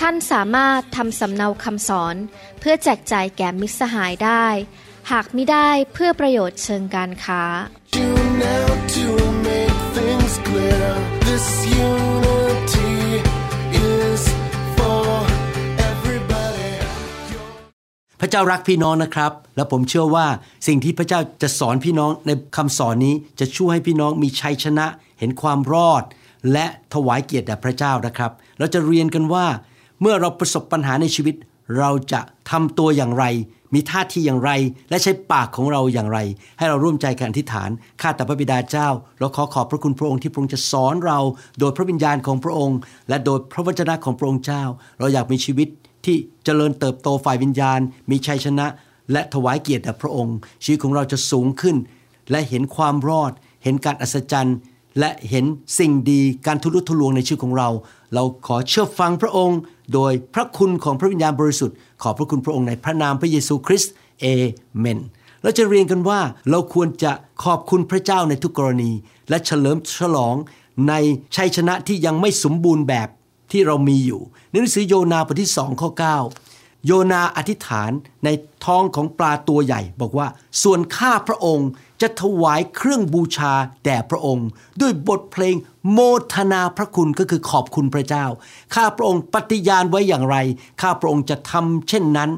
ท่านสามารถทำสำเนาคำสอน เพื่อแจกจ่ายแก่มิตรสหายได้ หากมิได้เพื่อประโยชน์เชิงการค้า Do now to make things clear. This unity is for everybody. พระเจ้ารักพี่น้องนะครับ และผมเชื่อว่าสิ่งที่พระเจ้าจะสอนพี่น้องในคำสอนนี้จะช่วยให้พี่น้องมีชัยชนะ เห็นความรอด และถวายเกียรติแด่พระเจ้านะครับ เราจะเรียนกันว่า เมื่อเราประสบปัญหาในชีวิต เราจะทำตัวอย่างไร มีท่าทีอย่างไร และใช้ปากของเราอย่างไร ให้เราร่วมใจกันอธิษฐานข้าแต่พระบิดาเจ้า เราขอขอบพระคุณพระองค์ที่พระองค์จะสอนเรา โดยพระวิญญาณของพระองค์ และโดยพระวจนะของพระองค์เจ้า เราอยากมีชีวิตที่เจริญเติบโตฝ่ายวิญญาณ มีชัยชนะ และถวายเกียรติแด่พระองค์ ชีวิตของเราจะสูงขึ้น และเห็นความรอด เห็นการอัศจรรย์ และเห็นสิ่งดีการทุลุทุลวงในชีวิตของเรา เราขอเชื่อฟังพระองค์ โดยพระคุณของพระวิญญาณบริสุทธิ์ ขอบพระคุณพระองค์ในพระนามพระเยซูคริสต์เอเมนเราจะเรียนกันว่าเราควรจะขอบคุณพระเจ้าในทุกกรณี และเฉลิมฉลองในชัยชนะที่ยังไม่สมบูรณ์แบบที่เรามีอยู่ในหนังสือโยนาบทที่2ข้อ9 โยนาอธิษฐานในท้องของปลาตัวใหญ่ บอกว่าส่วนข้าพระองค์จะถวายเครื่องบูชาแด่พระองค์ ด้วยบทเพลงโมทนาพระคุณก็คือขอบคุณพระเจ้า ข้าพระองค์ปฏิญาณไว้อย่างไร ข้าพระองค์จะทำเช่นนั้น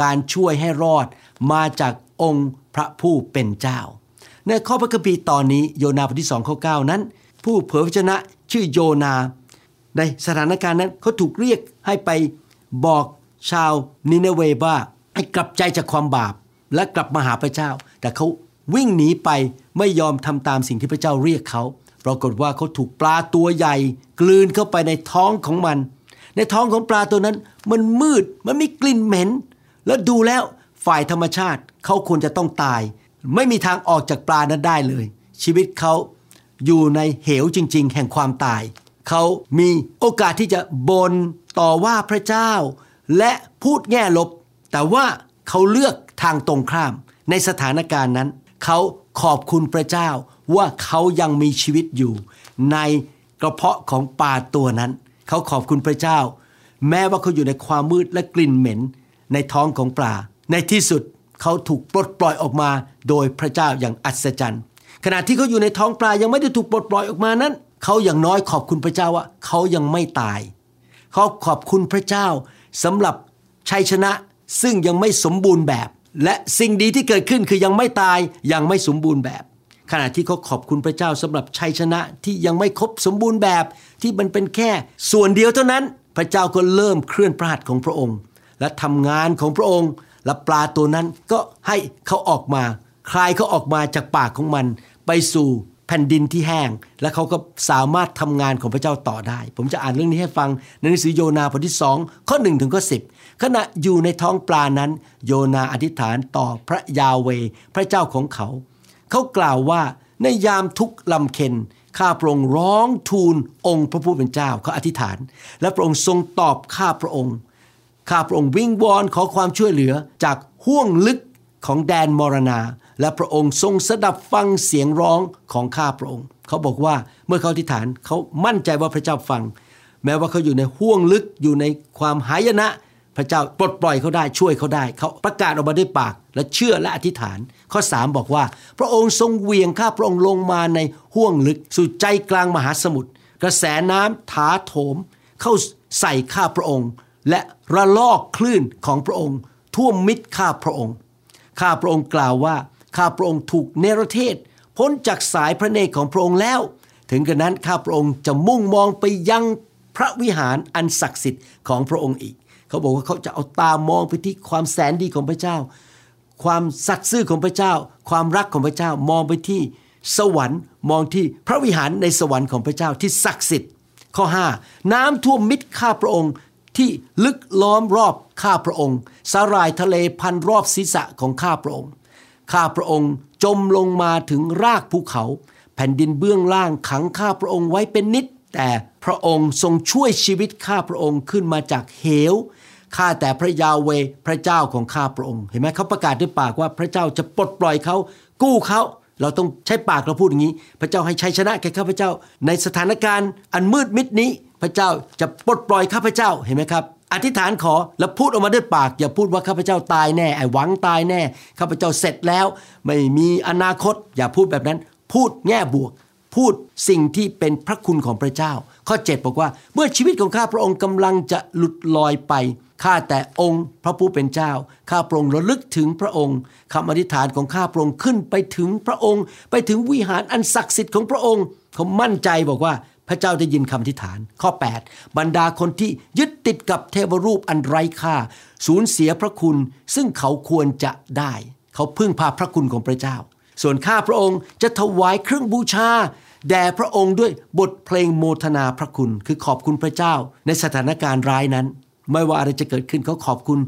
การช่วยให้รอดมาจากองค์พระผู้เป็นเจ้า ในข้อพระคัมภีร์ตอนนี้โยนาบทที่2ข้อ9นั้น ผู้เผยพระชนะชื่อโยนา ในสถานการณ์นั้นเขาถูกเรียกให้ไปบอก ชาวนิเนเวว่าให้กลับใจจากความบาปและกลับมาหาพระเจ้า แต่เขาวิ่งหนีไปไม่ยอมทำตามสิ่งที่พระเจ้าเรียกเขาปรากฏว่าเขาถูกปลาตัวใหญ่ กลืนเข้าไปในท้องของมัน ในท้องของปลาตัวนั้น มันมืดมันมีกลิ่นเหม็น แล้วดูแล้วฝ่ายธรรมชาติเขาควรจะต้องตาย ไม่มีทางออกจากปลานั้นได้เลย ชีวิตเขาอยู่ในเหวจริง ๆ แห่งความตาย เขามีโอกาสที่จะบนต่อว่าพระเจ้า และพูดแง่ลบ แต่ว่าเขาเลือกทางตรงข้าม ในสถานการณ์นั้น เขาขอบคุณพระเจ้าว่าเขายังมีชีวิตอยู่ ในกระเพาะของปลาตัวนั้น เขาขอบคุณพระเจ้า แม้ว่าเขาอยู่ในความมืดและกลิ่นเหม็น ในท้องของปลา ในที่สุดเขาถูกปลดปล่อยออกมา โดยพระเจ้าอย่างอัศจรรย์ ขณะที่เขาอยู่ในท้องปลายังไม่ได้ถูกปลดปล่อยออกมานั้น เขาอย่างน้อยขอบคุณพระเจ้าว่าเขายังไม่ตาย เขาขอบคุณพระเจ้า สำหรับชัยชนะซึ่งยังไม่สมบูรณ์แบบ และสิ่งดีที่เกิดขึ้นคือยังไม่ตายยังไม่สมบูรณ์แบบ ขณะที่เขาขอบคุณพระเจ้าสำหรับชัยชนะที่ยังไม่ครบสมบูรณ์แบบ ที่มันเป็นแค่ส่วนเดียวเท่านั้น พระเจ้าก็เริ่มเคลื่อนพระหัตถ์ของพระองค์ และทำงานของพระองค์ และปลาตัวนั้นก็ให้เขาออกมา คลายเขาออกมาจากปากของมัน ไปสู่ แผ่นดินที่แห้ง และเขาก็สามารถทำงานของพระเจ้าต่อได้ ผมจะอ่านเรื่องนี้ให้ฟังในหนังสือโยนาบทที่สองข้อหนึ่งถึงข้อสิบขณะอยู่ในท้องปลานั้น โยนาอธิษฐานต่อพระยาเวพระเจ้าของเขา เขากล่าวว่าในยามทุกลำเค็นข้าพระองค์ร้องทูลองค์พระผู้เป็นเจ้าเขาอธิษฐาน และพระองค์ทรงตอบข้าพระองค์ข้าพระองค์วิงวอนขอความช่วยเหลือจากห้วงลึกของแดนมรณา และพระองค์ทรงสดับฟังเสียงร้องของข้าพระองค์ เขาบอกว่าเมื่อเขาอธิษฐานเขามั่นใจว่าพระเจ้าฟัง แม้ว่าเขาอยู่ในห้วงลึกอยู่ในความหายนะ พระเจ้าปลดปล่อยเขาได้ช่วยเขาได้ เขาประกาศออกมาด้วยปาก และเชื่อและอธิษฐาน ข้อ 3 บอกว่า พระองค์ทรงเวียงข้าพระองค์ลงมาในห้วงลึก สู่ใจกลางมหาสมุทรกระแสน้ำถาโถม เข้าใส่ข้าพระองค์ และระลอกคลื่นของพระองค์ ท่วมมิดข้าพระองค์ข้าพระองค์กล่าวว่า ข้าพระองค์ถูกเนรเทศ พ้นจากสายพระเนตรของพระองค์แล้ว ถึงกระนั้นข้าพระองค์จะมุ่งมองไปยังพระวิหารอันศักดิ์สิทธิ์ของพระองค์อีก เขาบอกว่าเขาจะเอาตามองไปที่ความแสนดีของพระเจ้า ความสัตย์ซื่อของพระเจ้า ความรักของพระเจ้ามองไปที่สวรรค์มองที่พระวิหารในสวรรค์ของพระเจ้าที่ศักดิ์สิทธิ์ ข้อ 5 น้ำท่วมมิดข้าพระองค์ที่ลึกล้อมรอบข้าพระองค์ สาหร่ายทะเลพันรอบศีรษะของข้าพระองค์ ข้าพระองค์จมลงมาถึงรากภูเขา แผ่นดินเบื้องล่างขังข้าพระองค์ไว้เป็นนิด แต่พระองค์ทรงช่วยชีวิตข้าพระองค์ขึ้นมาจากเหวข้าแต่พระยาเวพระเจ้าของข้าพระองค์ เห็นไหมเขาประกาศด้วยปากว่าพระเจ้าจะปลดปล่อยเขากู้เขาเราต้องใช้ปากเราพูดอย่างนี้ พระเจ้าให้ชัยชนะแก่ข้าพเจ้า ในสถานการณ์อันมืดมิดนี้ พระเจ้าจะปลดปล่อยข้าพเจ้าเห็นไหมครับ อธิษฐานขอแล้วพูดออกมาด้วยปาก อย่าพูดว่าข้าพเจ้าตายแน่ไอ้หวังตายแน่ข้าพเจ้าเสร็จแล้ว ไม่มีอนาคต อย่าพูดแบบนั้น พูดแง่บวก พูดสิ่งที่เป็นพระคุณของพระเจ้า ข้อ 7 บอกว่า เมื่อชีวิตของข้าพระองค์กำลังจะหลุดลอยไปข้าแต่องค์พระผู้เป็นเจ้า ข้าพระองค์ระลึกถึงพระองค์คำอธิษฐานของข้าพระองค์ขึ้นไปถึงพระองค์ ไปถึงวิหารอันศักดิ์สิทธิ์ของพระองค์เขามั่นใจบอกว่า พระเจ้าได้ยินคำอธิษฐาน ข้อ 8 บรรดาคนที่ยึดติดกับเทวรูปอันไร้ค่า สูญเสียพระคุณ ซึ่งเขาควรจะได้ เขาพึ่งพาพระคุณของพระเจ้า ส่วนข้าพระองค์จะถวายเครื่องบูชาแด่พระองค์ด้วยบทเพลงโมทนาพระคุณ คือขอบคุณพระเจ้า ในสถานการณ์ร้ายนั้น ไม่ว่าอะไรจะเกิดขึ้นเขาขอบคุณ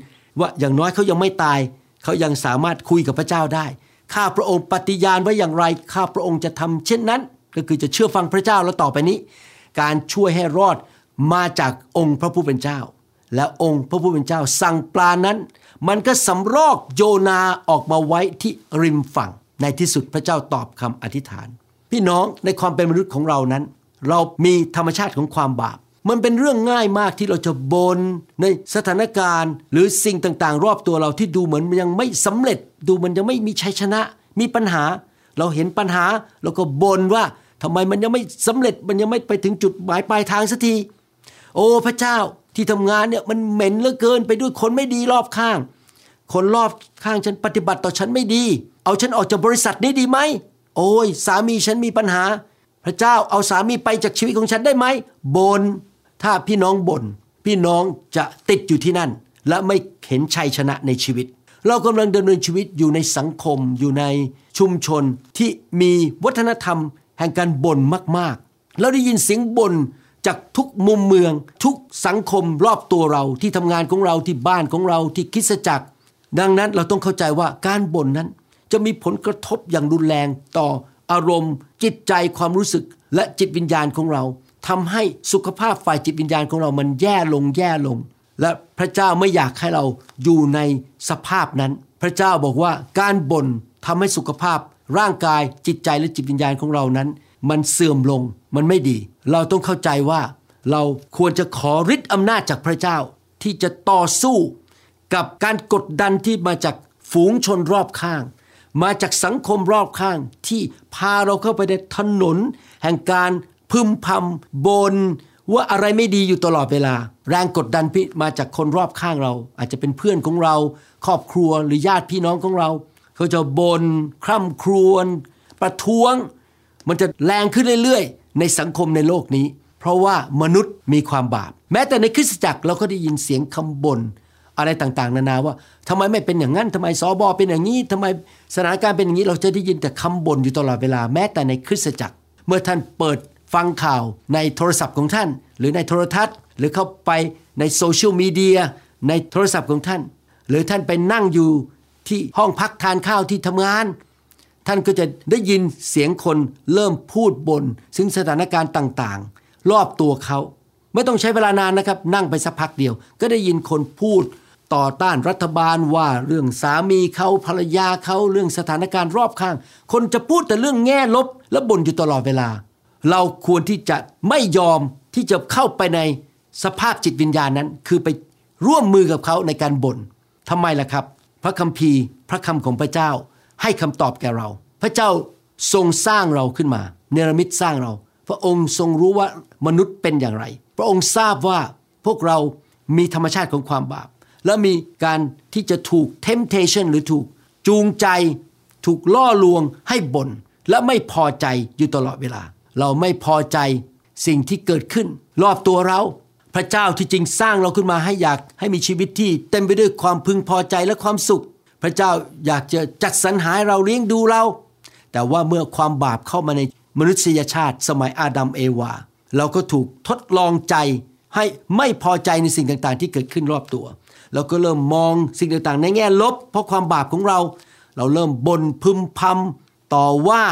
ว่าอย่างน้อยเขายังไม่ตาย เขายังสามารถคุยกับพระเจ้าได้ ข้าพระองค์ปฏิญาณไว้อย่างไร ข้าพระองค์จะทำเช่นนั้น ก็คือจะเชื่อฟังพระเจ้าแล้วต่อไปนี้ การช่วยให้รอดมาจากองค์พระผู้เป็นเจ้า และองค์พระผู้เป็นเจ้า สั่งปลานั้น มันก็สำรอกโยนาออกมาไว้ที่ริมฝั่ง ในที่สุดพระเจ้าตอบคำอธิษฐาน พี่น้องในความเป็นมนุษย์ของเรานั้น เรามีธรรมชาติของความบาป มันเป็นเรื่องง่ายมากที่เราจะบนในสถานการณ์ หรือสิ่งต่างๆ รอบตัวเราที่ดูเหมือนมันยังไม่สำเร็จ ดูมันยังไม่มีชัยชนะ มีปัญหา เราเห็นปัญหาเราก็บนว่า ทำไมมันยังไม่สำเร็จมันยังไม่ไปถึงจุดหมายปลายทางสักที โอ้พระเจ้าที่ทำงานเนี่ยมันเหม็นเหลือเกินไปด้วยคนไม่ดีรอบข้าง คนรอบข้างฉันปฏิบัติต่อฉันไม่ดี เอาฉันออกจากบริษัทนี้ดีไหม โอ้ยสามีฉันมีปัญหา พระเจ้าเอาสามีไปจากชีวิตของฉันได้ไหมบนถ้าพี่น้องบน่นพี่น้องจะติดอยู่ที่นั่น และไม่เห็นชัยชนะในชีวิต เรากำลังดำเนินชีวิตอยู่ในสังคมอยู่ในชุมชนที่มีวัฒนธรรม แห่งการบ่นมากๆเราได้ยินเสียงบ่นจากทุกมุมเมือง ทุกสังคมรอบตัวเราที่ทำงานของเราที่บ้านของเราที่คิสจักร ดังนั้นเราต้องเข้าใจว่าการบ่นนั้น จะมีผลกระทบอย่างรุนแรงต่ออารมณ์ จิตใจความรู้สึกและจิตวิญญาณของเราทำให้สุขภาพฝ่ายจิตวิญญาณของเรามันแย่ลงแย่ลง และพระเจ้าไม่อยากให้เราอยู่ในสภาพนั้น พระเจ้าบอกว่าการบ่นทำให้สุขภาพ ร่างกายจิตใจและจิตวิญญาณของเรานั้น มันเสื่อมลงมันไม่ดี เราต้องเข้าใจว่าเราควรจะขอฤทธิ์อำนาจจากพระเจ้า ที่จะต่อสู้กับการกดดันที่มาจากฝูงชนรอบข้าง มาจากสังคมรอบข้างที่พาเราเข้าไปในถนน แห่งการพึมพำบนว่าอะไรไม่ดีอยู่ตลอดเวลา แรงกดดันพิมาจากคนรอบข้างเรา อาจจะเป็นเพื่อนของเรา ครอบครัวหรือญาติพี่น้องของเรา เขาจะบนคร่ำครวญประท้วง มันจะแรงขึ้นเรื่อยๆ ในสังคมในโลกนี้ เพราะว่ามนุษย์มีความบาป แม้แต่ในคริสตจักรเราก็ได้ยินเสียงคำบน่นอะไรต่างๆ นานาว่าทำไมไม่เป็นอย่างนั้นทำไมสอบอเป็นอย่างนี้ทำไมสถานการณ์เป็นอย่างนี้เราจะได้ยินแต่คำบ่นอยู่ตลอดเวลาแม้แต่ในคริสตจักร เมื่อท่านเปิดฟังข่าวในโทรศัพท์ของท่าน หรือในโทรทัศน์ หรือเข้าไปในโซเชียลมีเดียในโทรศัพท์ของท่าน หรือท่านไปนั่งอยู่ ที่ห้องพักทานข้าวที่ทำงาน ท่านก็จะได้ยินเสียงคนเริ่มพูดบนซึ่งสถานการณ์ต่างๆ รอบตัวเขา ไม่ต้องใช้เวลานานนะครับ นั่งไปสักพักเดียว ก็ได้ยินคนพูดต่อต้านรัฐบาลว่าเรื่องสามีเขาภรรยาเขาเรื่องสถานการณ์รอบข้าง คนจะพูดแต่เรื่องแง่ลบ และบ่นอยู่ตลอดเวลา เราควรที่จะไม่ยอมที่จะเข้าไปในสภาพจิตวิญญาณนั้น คือไปร่วมมือกับเขาในการบ่นทำไมล่ะครับ พระคัมภีร์ พระคำของพระเจ้าให้คำตอบแก่เรา พระเจ้าทรงสร้างเราขึ้นมา เนรมิตสร้างเรา พระองค์ทรงรู้ว่ามนุษย์เป็นอย่างไร พระองค์ทราบว่าพวกเรามีธรรมชาติของความบาป และมีการที่จะถูก temptation หรือถูกจูงใจ ถูกล่อลวงให้บน่นและไม่พอใจอยู่ตลอดเวลา เราไม่พอใจสิ่งที่เกิดขึ้น รอบตัวเรา พระเจ้าที่จริงสร้างเราขึ้นมาให้อยากให้มีชีวิตที่เต็มไปด้วยความพึงพอใจและความสุข พระเจ้าอยากจะจัดสรรหาให้เราเลี้ยงดูเรา แต่ว่าเมื่อความบาปเข้ามาในมนุษยชาติสมัยอาดัมเอวา เราก็ถูกทดลองใจให้ไม่พอใจในสิ่งต่างๆ ที่เกิดขึ้นรอบตัว เราก็เริ่มมองสิ่งต่างๆ ในแง่ลบ เพราะความบาปของเรา เราเริ่มบ่นพึมพำต่อว่า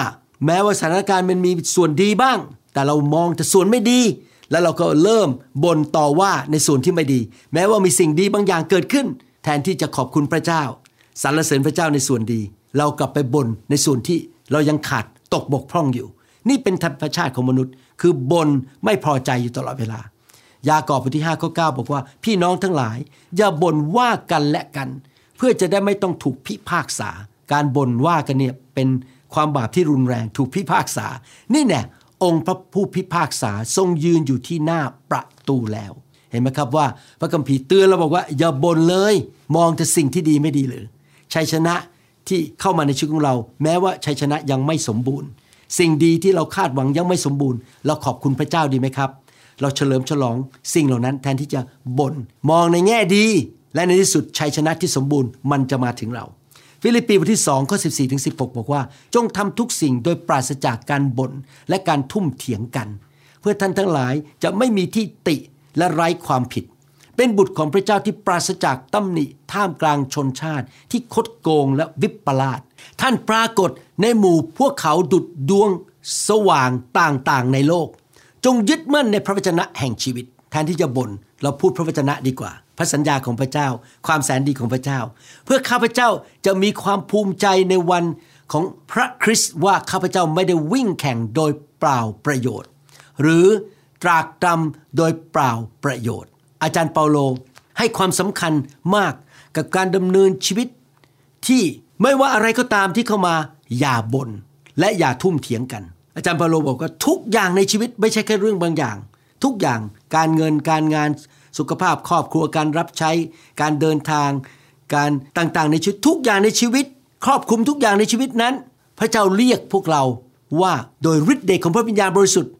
แม้ว่าสถานการณ์มันมีส่วนดีบ้าง แต่เรามองแต่ส่วนไม่ดี แล้วเราก็เริ่มบ่นต่อว่าในส่วนที่ไม่ดี แม้ว่ามีสิ่งดีบางอย่างเกิดขึ้น แทนที่จะขอบคุณพระเจ้าสรรเสริญพระเจ้าในส่วนดี เรากลับไปบ่นในส่วนที่เรายังขาดตกบกพร่องอยู่ นี่เป็นธรรมชาติของมนุษย์ คือบ่นไม่พอใจอยู่ตลอดเวลา ยากอบบทที่5ข้อ9บอกว่า พี่น้องทั้งหลาย อย่าบ่นว่ากันและกัน เพื่อจะได้ไม่ต้องถูกพิพากษา การบ่นว่ากันเนี่ยเป็นความบาปที่รุนแรงถูกพิพากษา นี่แน่ องค์พระผู้พิพากษาทรงยืนอยู่ที่หน้าประตูแล้ว เห็นไหมครับว่าพระคัมภีร์เตือนเราบอกว่า อย่าบ่นเลย มองแต่สิ่งที่ดีไม่ดีเลยชัยชนะที่เข้ามาในชีวิตของเรา แม้ว่าชัยชนะยังไม่สมบูรณ์ สิ่งดีที่เราคาดหวังยังไม่สมบูรณ์ เราขอบคุณพระเจ้าดีไหมครับ เราเฉลิมฉลองสิ่งเหล่านั้นแทนที่จะบน่นมองในแง่ดี และในที่สุดชัยชนะที่สมบูรณ์มันจะมาถึงเรา ฟิลิปปีบทที่2ข้อ14ถึง16 บอกว่า จงทำทุกสิ่งโดยปราศจากการบ่นและการทุ่มเถียงกัน เพื่อท่านทั้งหลายจะไม่มีที่ติและไร้ความผิด เป็นบุตรของพระเจ้าที่ปราศจากตำหนิท่ามกลางชนชาติ ที่คดโกงและวิปลาสท่านปรากฏในหมู่พวกเขาดุดดวงสว่างต่างๆในโลก จงยึดมั่นในพระวจนะแห่งชีวิต แทนที่จะบน่นเราพูดพระวจนะดีกว่า พระสัญญาของพระเจ้า ความแสนดีของพระเจ้า เพื่อข้าพเจ้าจะมีความภูมิใจในวันของพระคริสต์ว่าข้าพเจ้าไม่ได้วิ่งแข่งโดยเปล่าประโยชน์ หรือตรากตรำโดยเปล่าประโยชน์ อาจารย์เปาโลให้ความสำคัญมากกับการดำเนินชีวิต ที่ไม่ว่าอะไรก็ตามที่เข้ามาอย่าบน่นและอย่าทุ่มเถียงกัน อาจารย์เปาโลบอกว่าทุกอย่างในชีวิตไม่ใช่แค่เรื่องบางอย่าง ทุกอย่างการเงินการงาน สุขภาพครอบครัวการรับใช้ การเดินทาง การต่างๆ ในชีวิตทุกอย่างในชีวิต ครอบคลุมทุกอย่างในชีวิตนั้น พระเจ้าเรียกพวกเราว่าโดยฤทธิ์เดชของพระวิญญาณบริสุทธิ์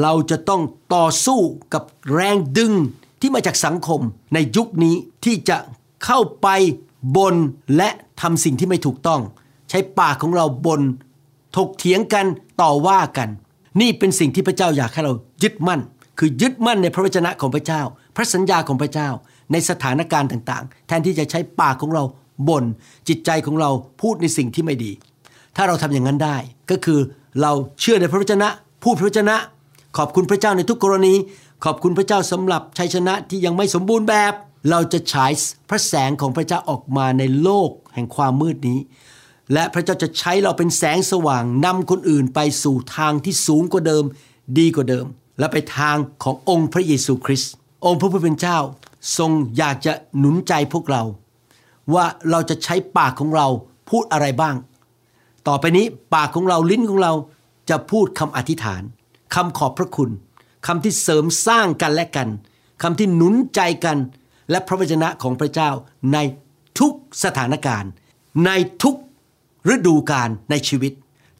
เราจะต้องต่อสู้กับแรงดึงที่มาจากสังคมในยุคนี้ที่จะเข้าไปบนและทำสิ่งที่ไม่ถูกต้อง ใช้ปากของเราบนถกเถียงกันต่อว่ากัน นี่เป็นสิ่งที่พระเจ้าอยากให้เรายึดมั่น คือยึดมั่นในพระวจนะของพระเจ้า พระสัญญาของพระเจ้าในสถานการณ์ต่างๆ แทนที่จะใช้ปากของเราบน่นจิตใจของเราพูดในสิ่งที่ไม่ดี ถ้าเราทำอย่างนั้นได้ ก็คือเราเชื่อในพระวจนะ พูดพระวจนะ ขอบคุณพระเจ้าในทุกกรณี ขอบคุณพระเจ้าสำหรับชัยชนะที่ยังไม่สมบูรณ์แบบ เราจะฉายพระแสงของพระเจ้าออกมาในโลกแห่งความมืดนี้ และพระเจ้าจะใช้เราเป็นแสงสว่างนำคนอื่นไปสู่ทางที่สูงกว่าเดิม ดีกว่าเดิม และไปทางขององค์พระเยซูคริสต์ องค์พระผู้เป็นเจ้าทรงอยากจะหนุนใจพวกเรา ว่าเราจะใช้ปากของเราพูดอะไรบ้าง ต่อไปนี้ปากของเราลิ้นของเราจะพูดคำอธิษฐานคำขอบพระคุณคำที่เสริมสร้างกันและกันคำที่หนุนใจกัน และพระวจนะของพระเจ้าในทุกสถานการณ์ ในทุกฤดูกาลในชีวิต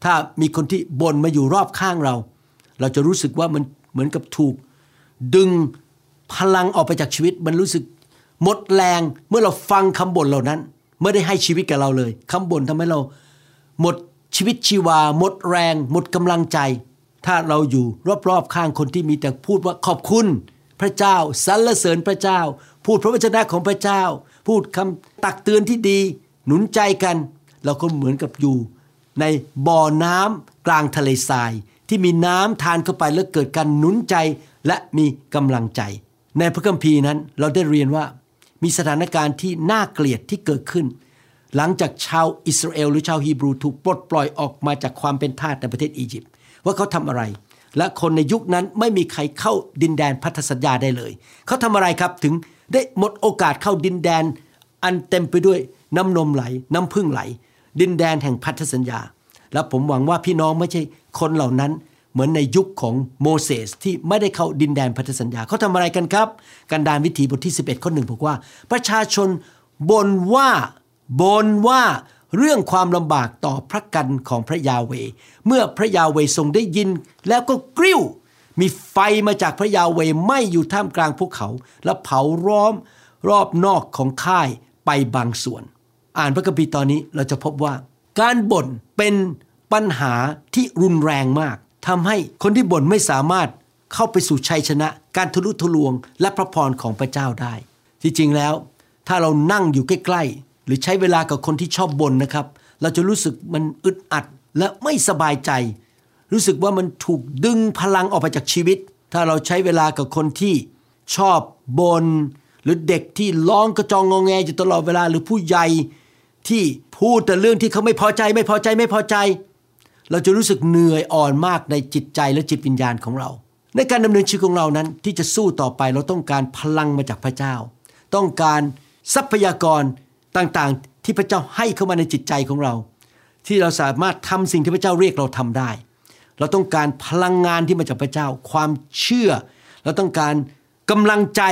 ถ้ามีคนที่บ่นมาอยู่รอบข้างเรา เราจะรู้สึกว่ามันเหมือนกับถูก ดึง พลังออกไปจากชีวิตมันรู้สึกหมดแรงเมื่อเราฟังคำบ่นเหล่านั้นไม่ได้ให้ชีวิตกับเราเลยคำบ่นทำให้เรา หมดชีวิตชีวา หมดแรง หมดกำลังใจ ถ้าเราอยู่รอบๆข้างคนที่มีแต่พูดว่าขอบคุณพระเจ้าสรรเสริญพระเจ้า พูดพระวจนะของพระเจ้า พูดคำตักเตือนที่ดี หนุนใจกัน เราก็เหมือนกับอยู่ ในบ่อน้ำกลางทะเลทราย ที่มีน้ำทานเข้าไปแล้วเกิดการหนุนใจและมีกำลังใจ ในพระคัมภีร์นั้นเราได้เรียนว่ามีสถานการณ์ที่น่าเกลียดที่เกิดขึ้น หลังจากชาวอิสราเอลหรือชาวฮีบรูถูกปลดปล่อยออกมาจากความเป็นทาสในประเทศอียิปต์ว่าเขาทำอะไร และคนในยุคนั้นไม่มีใครเข้าดินแดนพันธสัญญาได้เลย เขาทำอะไรครับถึงได้หมดโอกาสเข้าดินแดน อันเต็มไปด้วยน้ำนมไหล น้ำพึ่งไหล ดินแดนแห่งพันธสัญญา และผมหวังว่าพี่น้องไม่ใช่คนเหล่านั้น เหมือนในยุคของโมเสสที่ไม่ได้เข้าดินแดนพันธสัญญาเขาทำอะไรกันครับ กันดารวิถีบทที่ 11 ข้อหนึ่งบอกว่า ประชาชนบ่นว่าบ่นว่าเรื่องความลำบากต่อพระกันของพระยาเว เมื่อพระยาเวทรงได้ยินแล้วก็กริ้ว มีไฟมาจากพระยาเวไหม้อยู่ท่ามกลางภูเขา และเผาร้อมรอบนอกของค่ายไปบางส่วน อ่านพระคัมภีร์ตอนนี้เราจะพบว่า การบ่นเป็นปัญหาที่รุนแรงมาก ทำให้คนที่บ่นไม่สามารถเข้าไปสู่ชัยชนะ การทะลุทะลวง และพระพรของพระเจ้าได้ ที่จริงแล้ว ถ้าเรานั่งอยู่ใกล้ๆ หรือใช้เวลากับคนที่ชอบบ่นนะครับ เราจะรู้สึกมันอึดอัดและไม่สบายใจ รู้สึกว่ามันถูกดึงพลังออกไปจากชีวิต ถ้าเราใช้เวลากับคนที่ชอบบ่นหรือเด็กที่ร้องกระจองงอแงอยู่ตลอดเวลาหรือผู้ใหญ่ที่พูดแต่เรื่องที่เขาไม่พอใจไม่พอใจไม่พอใจ เราจะรู้สึกเหนื่อยอ่อนมากในจิตใจและจิตวิญญาณของเรา ในการดำเนินชีวิตของเรานั้นที่จะสู้ต่อไปเราต้องการพลังมาจากพระเจ้า ต้องการทรัพยากรต่างๆ ที่พระเจ้าให้เข้ามาในจิตใจของเรา ที่เราสามารถทำสิ่งที่พระเจ้าเรียกเราทำได้ เราต้องการพลังงานที่มาจากพระเจ้า ความเชื่อ เราต้องการกำลังใจ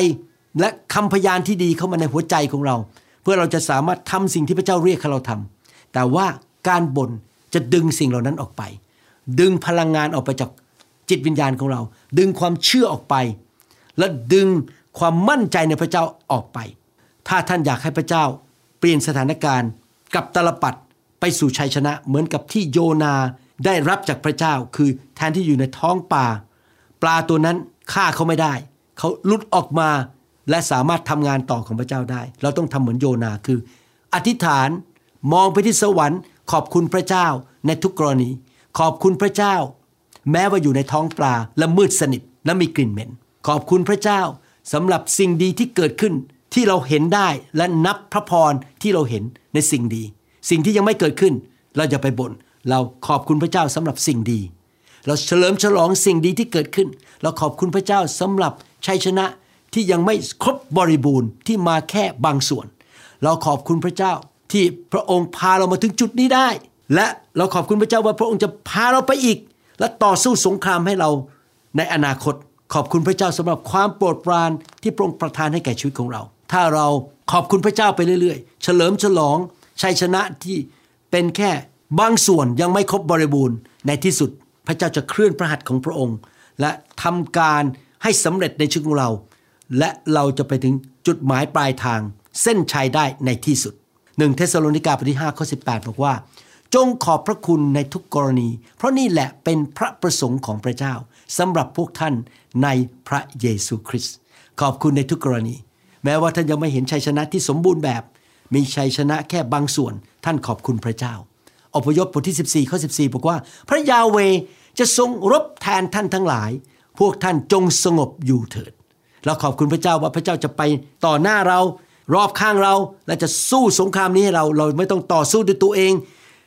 และคำพยานที่ดีเข้ามาในหัวใจของเรา เพื่อเราจะสามารถทำสิ่งที่พระเจ้าเรียกให้เราทำแต่ว่าการบ่น จะดึงสิ่งเหล่านั้นออกไป ดึงพลังงานออกไปจากจิตวิญญาณของเรา ดึงความเชื่อออกไป และดึงความมั่นใจในพระเจ้าออกไป ถ้าท่านอยากให้พระเจ้า เปลี่ยนสถานการณ์กับตลปัดไปสู่ชัยชนะเหมือนกับที่โยนาได้รับจากพระเจ้า คือแทนที่อยู่ในท้องปลาปลาตัวนั้นฆ่าเขาไม่ได้ เขาลุดออกมาและสามารถทำงานต่อของพระเจ้าได้ เราต้องทำเหมือนโยนาคือ อธิษฐานมองไปที่สวรรค์ ขอบคุณพระเจ้าในทุกกรณี ขอบคุณพระเจ้า แม้ว่าอยู่ในท้องปลาและมืดสนิทและมีกลิ่นเหม็น ขอบคุณพระเจ้าสำหรับสิ่งดีที่เกิดขึ้นที่เราเห็นได้และนับพระพรที่เราเห็นในสิ่งดี สิ่งที่ยังไม่เกิดขึ้น เราจะไปบน่นเราขอบคุณพระเจ้าสำหรับสิ่งดี เราเฉลิมฉลองสิ่งดีที่เกิดขึ้น เราขอบคุณพระเจ้าสำหรับชัยชนะที่ยังไม่ครบบริบูรณ์ที่มาแค่บางส่วน เราขอบคุณพระเจ้า ที่พระองค์พาเรามาถึงจุดนี้ได้ และเราขอบคุณพระเจ้าว่าพระองค์จะพาเราไปอีก และต่อสู้สงครามให้เราในอนาคต ขอบคุณพระเจ้าสำหรับความโปรดปรานที่พระองค์ประทานให้แก่ชีวิตของเรา ถ้าเราขอบคุณพระเจ้าไปเรื่อยๆ เฉลิมฉลองชัยชนะที่เป็นแค่บางส่วนยังไม่ครบบริบูรณ์ในที่สุด พระเจ้าจะเคลื่อนพระหัตถ์ของพระองค์ และทำการให้สำเร็จในชีวิตของเรา และเราจะไปถึงจุดหมายปลายทางเส้นชัยได้ในที่สุด หนึ่งเทสโลนิกาบทที่5ข้อ18 บอกว่า จงขอบพระคุณในทุกกรณี เพราะนี่แหละเป็นพระประสงค์ของพระเจ้าสำหรับพวกท่านในพระเยซูคริสต์ขอบคุณในทุกกรณี แม้ว่าท่านยังไม่เห็นชัยชนะที่สมบูรณ์แบบ มีชัยชนะแค่บางส่วน ท่านขอบคุณพระเจ้า อพยพบทที่ 14ข้อ14 บอกว่า พระยาเวจะทรงรบแทนท่านทั้งหลาย พวกท่านจงสงบอยู่เถิดเราขอบคุณพระเจ้าว่าพระเจ้าจะไปต่อหน้าเรา รอบข้างเราและจะสู้สงครามนี้ให้เราเราไม่ต้องต่อสู้ด้วยตัวเอง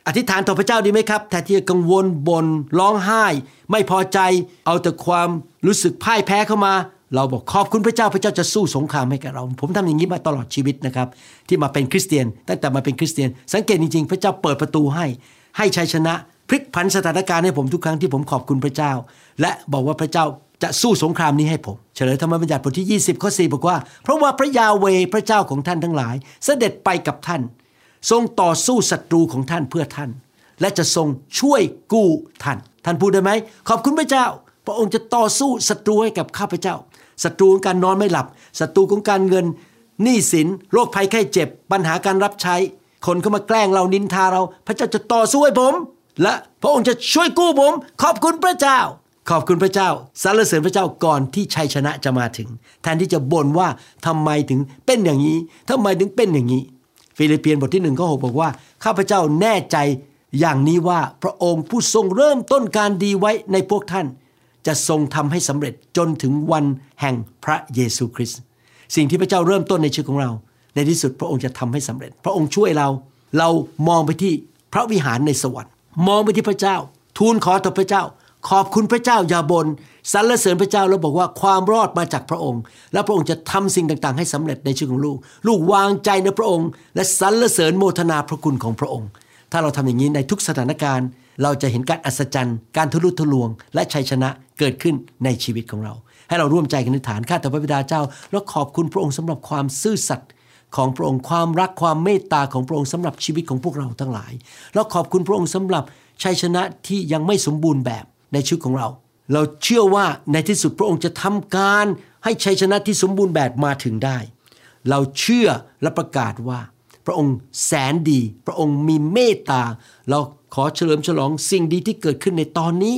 อธิษฐานต่อพระเจ้าดีไหมครับแทนที่จะกังวลบน่นร้องไห้ ไม่พอใจ เอาแต่ความรู้สึกพ่ายแพ้เข้ามา เราบอกขอบคุณพระเจ้าพระเจ้าจะสู้สงครามให้กับเรา ผมทำอย่างนี้มาตลอดชีวิตนะครับ ที่มาเป็นคริสเตียน ตั้งแต่มาเป็นคริสเตียน สังเกตจริงๆ พระเจ้าเปิดประตูให้ ให้ชัยชนะพลิกผันสถานการณ์ให้ผมทุกครั้งที่ผมขอบคุณพระเจ้า และบอกว่าพระเจ้า จะสู้สงครามนี้ให้ผม เฉลยธรรมบัญญัติบทที่ 20ข้อ4บอกว่า เพราะว่าพระยาเวพระเจ้าของท่านทั้งหลาย เสด็จไปกับท่าน ทรงต่อสู้ศัตรูของท่านเพื่อท่าน และจะทรงช่วยกู้ท่าน ท่านพูดได้ไหม ขอบคุณพระเจ้า พระองค์จะต่อสู้ศัตรูให้กับข้าพเจ้าศัตรูของการนอนไม่หลับศัตรูของการเงินหนี้สินโรคภัยไข้เจ็บ ปัญหาการรับใช้ คนเข้ามาแกล้งเรานินทาเรา พระเจ้าจะต่อสู้ให้ผม และพระองค์จะช่วยกู้ผม ขอบคุณพระเจ้า ขอบคุณพระเจ้าสรรเสริญพระเจ้าก่อนที่ชัยชนะจะมาถึง แทนที่จะบ่นว่าทำไมถึงเป็นอย่างนี้ทำไมถึงเป็นอย่างนี้ ฟิลิปเปียนบทที่หนึ่งข้อหกบอกว่า ข้าพเจ้าแน่ใจอย่างนี้ว่าพระองค์ผู้ทรงเริ่มต้นการดีไว้ในพวกท่าน จะทรงทำให้สำเร็จจนถึงวันแห่งพระเยซูคริสต์สิ่งที่พระเจ้าเริ่มต้นในชีวิตของเรา ในที่สุดพระองค์จะทำให้สำเร็จ พระองค์ช่วยเรา เรามองไปที่พระวิหารในสวรรค์ มองไปที่พระเจ้า ทูลขอต่อพระเจ้า ขอบคุณพระเจ้าอย่าบ่นสรรเสริญพระเจ้าแล้วบอกว่าความรอดมาจากพระองค์ และพระองค์จะทำสิ่งต่างๆ ให้สำเร็จในชีวิตของลูก ลูกวางใจในพระองค์ และสรรเสริญโมทนาพระคุณของพระองค์ ถ้าเราทำอย่างนี้ในทุกสถานการณ์ เราจะเห็นการอัศจรรย์ การทะลุทะลวง และชัยชนะเกิดขึ้นในชีวิตของเรา ให้เราร่วมใจกันในฐานข้าแต่พระบิดาเจ้า แล้วขอบคุณพระองค์สำหรับความซื่อสัตย์ของพระองค์ความรักความเมตตาของพระองค์สำหรับชีวิตของพวกเราทั้งหลาย แล้วขอบคุณพระองค์สำหรับชัยชนะที่ยังไม่สมบูรณ์แบบ ในชีวิตของเรา เราเชื่อว่าในที่สุดพระองค์จะทำการให้ชัยชนะที่สมบูรณ์แบบมาถึงได้ เราเชื่อและประกาศว่า พระองค์แสนดี พระองค์มีเมตตา เราขอเฉลิมฉลองสิ่งดีที่เกิดขึ้นในตอนนี้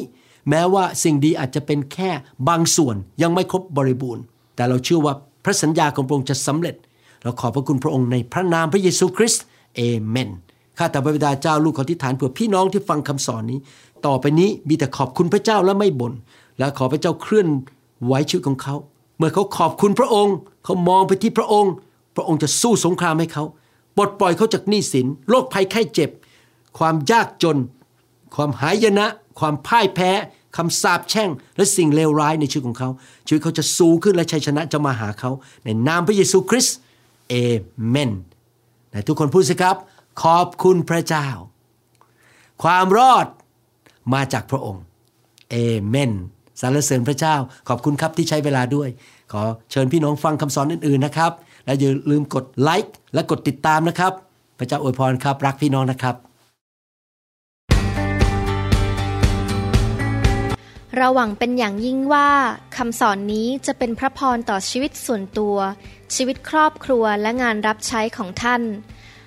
แม้ว่าสิ่งดีอาจจะเป็นแค่บางส่วนยังไม่ครบบริบูรณ์ แต่เราเชื่อว่าพระสัญญาของพระองค์จะสำเร็จ เราขอบพระคุณพระองค์ในพระนามพระเยซูคริสต์เอเมน ข้าแต่พระบิดาเจ้าลูกขอที่ฐานเผื่อพี่น้องที่ฟังคำสอนนี้ ต่อไปนี้มีแต่ขอบคุณพระเจ้าและไม่บน่นและขอพระเจ้าเคลื่อนไหวชีวิตของเขา เมื่อเขาขอบคุณพระองค์ เขามองไปที่พระองค์ พระองค์จะสู้สงครามให้เขาปลดปล่อยเขาจากหนี้สินโรคภัยไข้เจ็บ ความยากจน ความหายนะ ความพ่ายแพ้คำสาปแช่ง และสิ่งเลวร้ายในชีวิตของเขา ชีวิตเขาจะสูงขึ้นและชัยชนะจะมาหาเขา ในนามพระเยซูคริสต์เอเมนทุกคนพูดสิครับ ขอบคุณพระเจ้า ความรอดมาจากพระองค์เอเมนสรรเสริญพระเจ้า ขอบคุณครับที่ใช้เวลาด้วย ขอเชิญพี่น้องฟังคำสอนอื่นๆนะครับ และอย่าลืมกดไลค์และกดติดตามนะครับ พระเจ้าอวยพรครับ รักพี่น้องนะครับ เราหวังเป็นอย่างยิ่งว่าคำสอนนี้จะเป็นพระพรต่อชีวิตส่วนตัว ชีวิตครอบครัวและงานรับใช้ของท่าน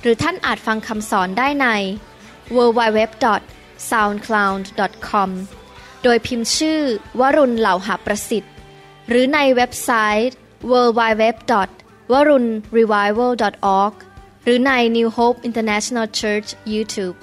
หรือท่านอาจฟังคำสอนได้ใน www.soundcloud.com โดยพิมพ์ชื่อวรุณเหล่าหาประสิทธิ์ หรือในเว็บไซต์ www.warunrevival.org หรือใน New Hope International Church YouTube